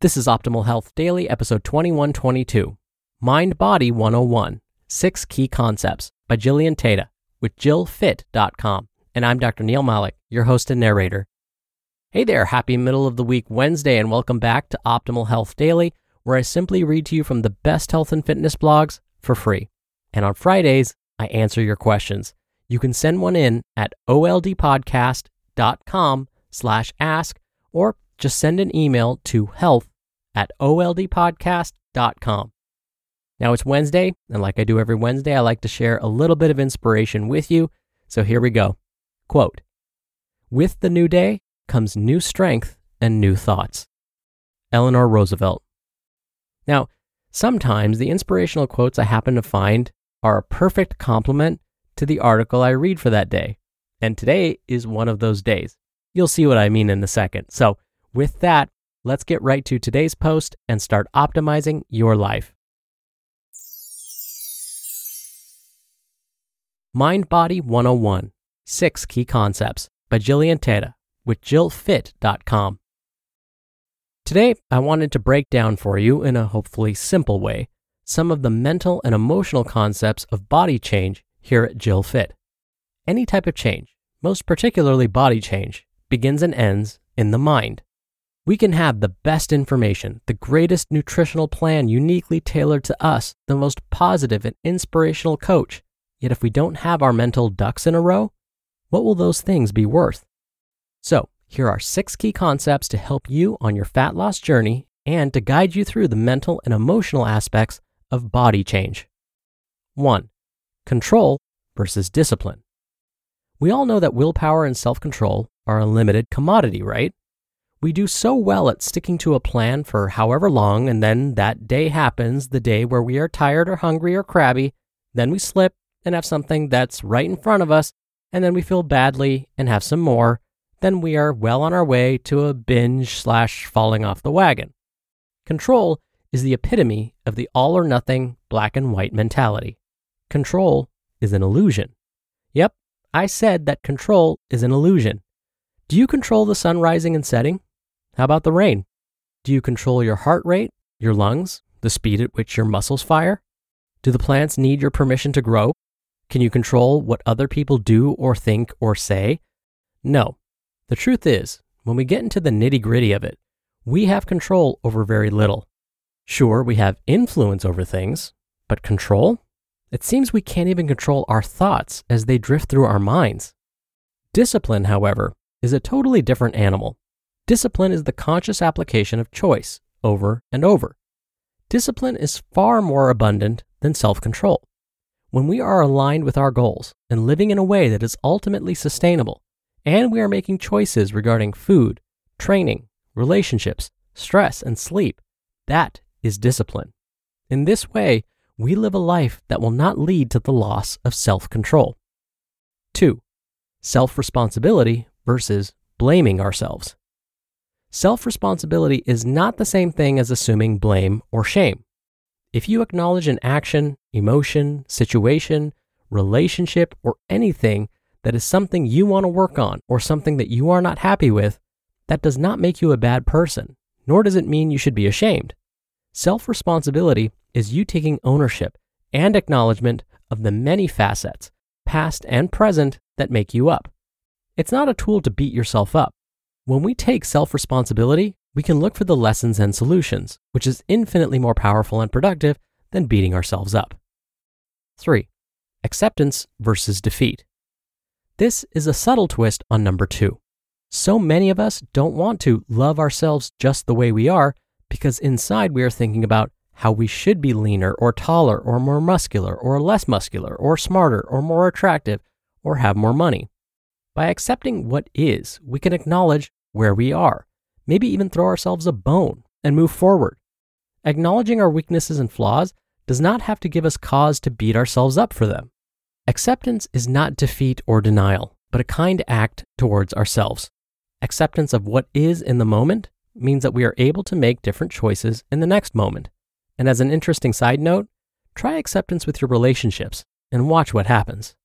This is Optimal Health Daily, episode 2122 Mind Body 101 Six Key Concepts by Jillian Teta with JillFit.com. And I'm Dr. Neal Malik, your host and narrator. Hey there, happy middle of the week Wednesday, and welcome back to Optimal Health Daily, where I simply read to you from the best health and fitness blogs for free. And on Fridays, I answer your questions. You can send one in at oldpodcast.com slash ask or just send an email to health at oldpodcast.com. Now it's Wednesday, and like I do every Wednesday, I like to share a little bit of inspiration with you. So here we go. Quote With the new day comes new strength and new thoughts. Eleanor Roosevelt. Now, sometimes the inspirational quotes I happen to find are a perfect complement to the article I read for that day. And today is one of those days. You'll see what I mean in a second. So, with that, let's get right to today's post and start optimizing your life. Mind Body 101 Six Key Concepts by Jillian Teta with JillFit.com. Today, I wanted to break down for you, in a hopefully simple way, some of the mental and emotional concepts of body change here at Jill Fit. Any type of change, most particularly body change, begins and ends in the mind. We can have the best information, the greatest nutritional plan uniquely tailored to us, the most positive and inspirational coach. Yet if we don't have our mental ducks in a row, what will those things be worth? So, here are six key concepts to help you on your fat loss journey and to guide you through the mental and emotional aspects of body change. 1. Control versus discipline. We all know that willpower and self control are a limited commodity, right? We do so well at sticking to a plan for however long, and then that day happens, the day where we are tired or hungry or crabby. Then we slip and have something that's right in front of us, and then we feel badly and have some more. Then we are well on our way to a binge slash falling off the wagon. Control is the epitome of the all or nothing black and white mentality. Control is an illusion. Yep, I said that control is an illusion. Do you control the sun rising and setting? How about the rain? Do you control your heart rate, your lungs, the speed at which your muscles fire? Do the plants need your permission to grow? Can you control what other people do or think or say? No. The truth is, when we get into the nitty gritty of it, we have control over very little. Sure, we have influence over things, but control? It seems we can't even control our thoughts as they drift through our minds. Discipline, however, is a totally different animal. Discipline is the conscious application of choice over and over. Discipline is far more abundant than self control. When we are aligned with our goals and living in a way that is ultimately sustainable, and we are making choices regarding food, training, relationships, stress, and sleep, that is discipline. In this way, we live a life that will not lead to the loss of self control. 2. self responsibility versus blaming ourselves. Self responsibility is not the same thing as assuming blame or shame. If you acknowledge an action, emotion, situation, relationship, or anything that is something you want to work on or something that you are not happy with, that does not make you a bad person, nor does it mean you should be ashamed. Self responsibility is you taking ownership and acknowledgement of the many facets, past and present, that make you up. It's not a tool to beat yourself up. When we take self responsibility, we can look for the lessons and solutions, which is infinitely more powerful and productive than beating ourselves up. 3. Acceptance versus defeat. This is a subtle twist on number two. So many of us don't want to love ourselves just the way we are because inside we are thinking about how we should be leaner or taller or more muscular or less muscular or smarter or more attractive or have more money. By accepting what is, we can acknowledge where we are, maybe even throw ourselves a bone and move forward. Acknowledging our weaknesses and flaws does not have to give us cause to beat ourselves up for them. Acceptance is not defeat or denial, but a kind act towards ourselves. Acceptance of what is in the moment means that we are able to make different choices in the next moment. And as an interesting side note, try acceptance with your relationships and watch what happens.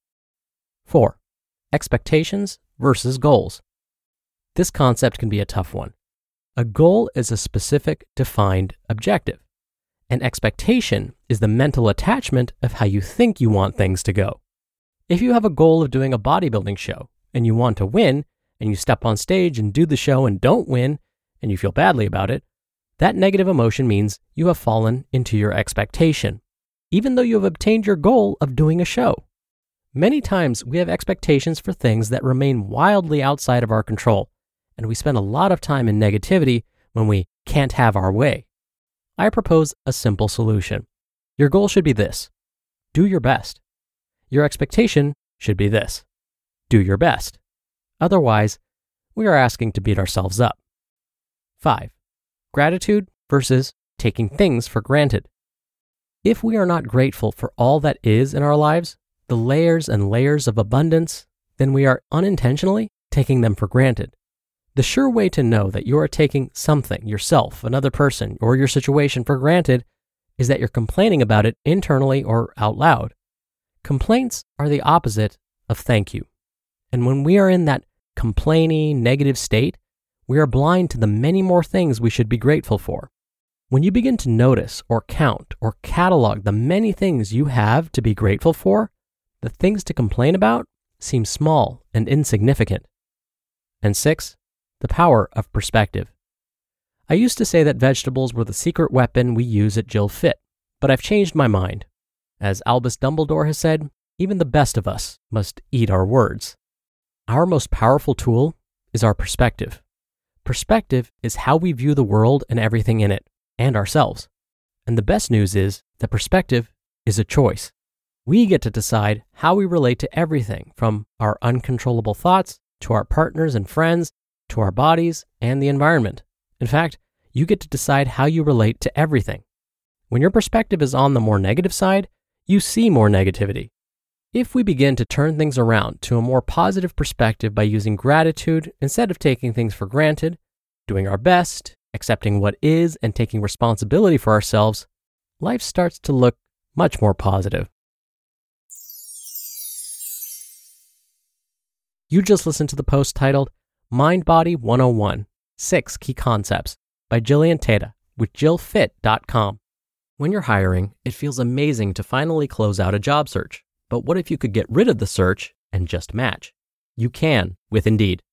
4. Expectations versus goals. This concept can be a tough one. A goal is a specific, defined objective. An expectation is the mental attachment of how you think you want things to go. If you have a goal of doing a bodybuilding show and you want to win, and you step on stage and do the show and don't win, and you feel badly about it, that negative emotion means you have fallen into your expectation, even though you have obtained your goal of doing a show. Many times we have expectations for things that remain wildly outside of our control, and we spend a lot of time in negativity when we can't have our way. I propose a simple solution. Your goal should be this do your best. Your expectation should be this do your best. Otherwise, we are asking to beat ourselves up. 5. Gratitude versus taking things for granted. If we are not grateful for all that is in our lives, the layers and layers of abundance, then we are unintentionally taking them for granted. The sure way to know that you are taking something, yourself, another person, or your situation for granted is that you're complaining about it internally or out loud. Complaints are the opposite of thank you. And when we are in that complaining, negative state, we are blind to the many more things we should be grateful for. When you begin to notice or count or catalog the many things you have to be grateful for, the things to complain about seem small and insignificant. And six, the power of perspective. I used to say that vegetables were the secret weapon we use at Jill Fit, but I've changed my mind. As Albus Dumbledore has said, even the best of us must eat our words. Our most powerful tool is our perspective. Perspective is how we view the world and everything in it, and ourselves. And the best news is that perspective is a choice. We get to decide how we relate to everything from our uncontrollable thoughts to our partners and friends to our bodies and the environment. In fact, you get to decide how you relate to everything. When your perspective is on the more negative side, you see more negativity. If we begin to turn things around to a more positive perspective by using gratitude instead of taking things for granted, doing our best, accepting what is, and taking responsibility for ourselves, life starts to look much more positive. You just listened to the post titled Mind Body 101 Six Key Concepts by Jillian Teta with JillFit.com. When you're hiring, it feels amazing to finally close out a job search. But what if you could get rid of the search and just match? You can with Indeed.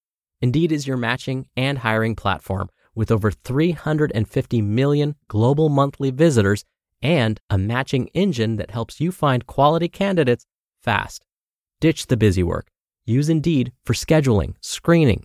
Indeed is your matching and hiring platform with over 350 million global monthly visitors and a matching engine that helps you find quality candidates fast. Ditch the busy work Use Indeed for scheduling, screening,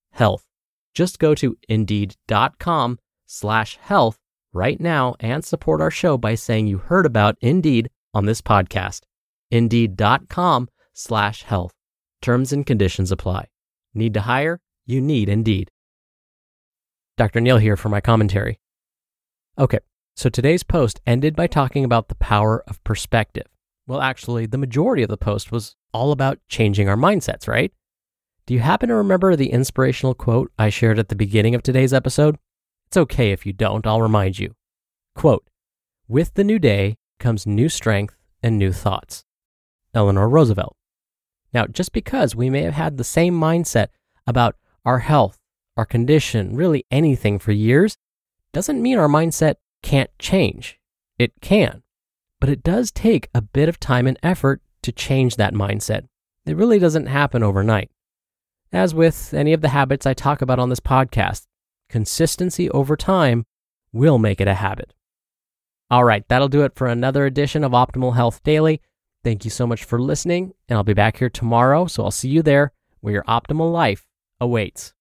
health. Just go to indeed.com slash health right now and support our show by saying you heard about Indeed on this podcast. Indeed.com slash health. Terms and conditions apply. Need to hire? You need Indeed. Dr. Neal here for my commentary. Okay, so today's post ended by talking about the power of perspective. Well, actually, the majority of the post was all about changing our mindsets, right? Do you happen to remember the inspirational quote I shared at the beginning of today's episode? It's okay if you don't, I'll remind you. Quote With the new day comes new strength and new thoughts. Eleanor Roosevelt. Now, just because we may have had the same mindset about our health, our condition, really anything for years, doesn't mean our mindset can't change. It can. But it does take a bit of time and effort to change that mindset. It really doesn't happen overnight. As with any of the habits I talk about on this podcast, consistency over time will make it a habit. All right, that'll do it for another edition of Optimal Health Daily. Thank you so much for listening, and I'll be back here tomorrow, so I'll see you there where your optimal life awaits.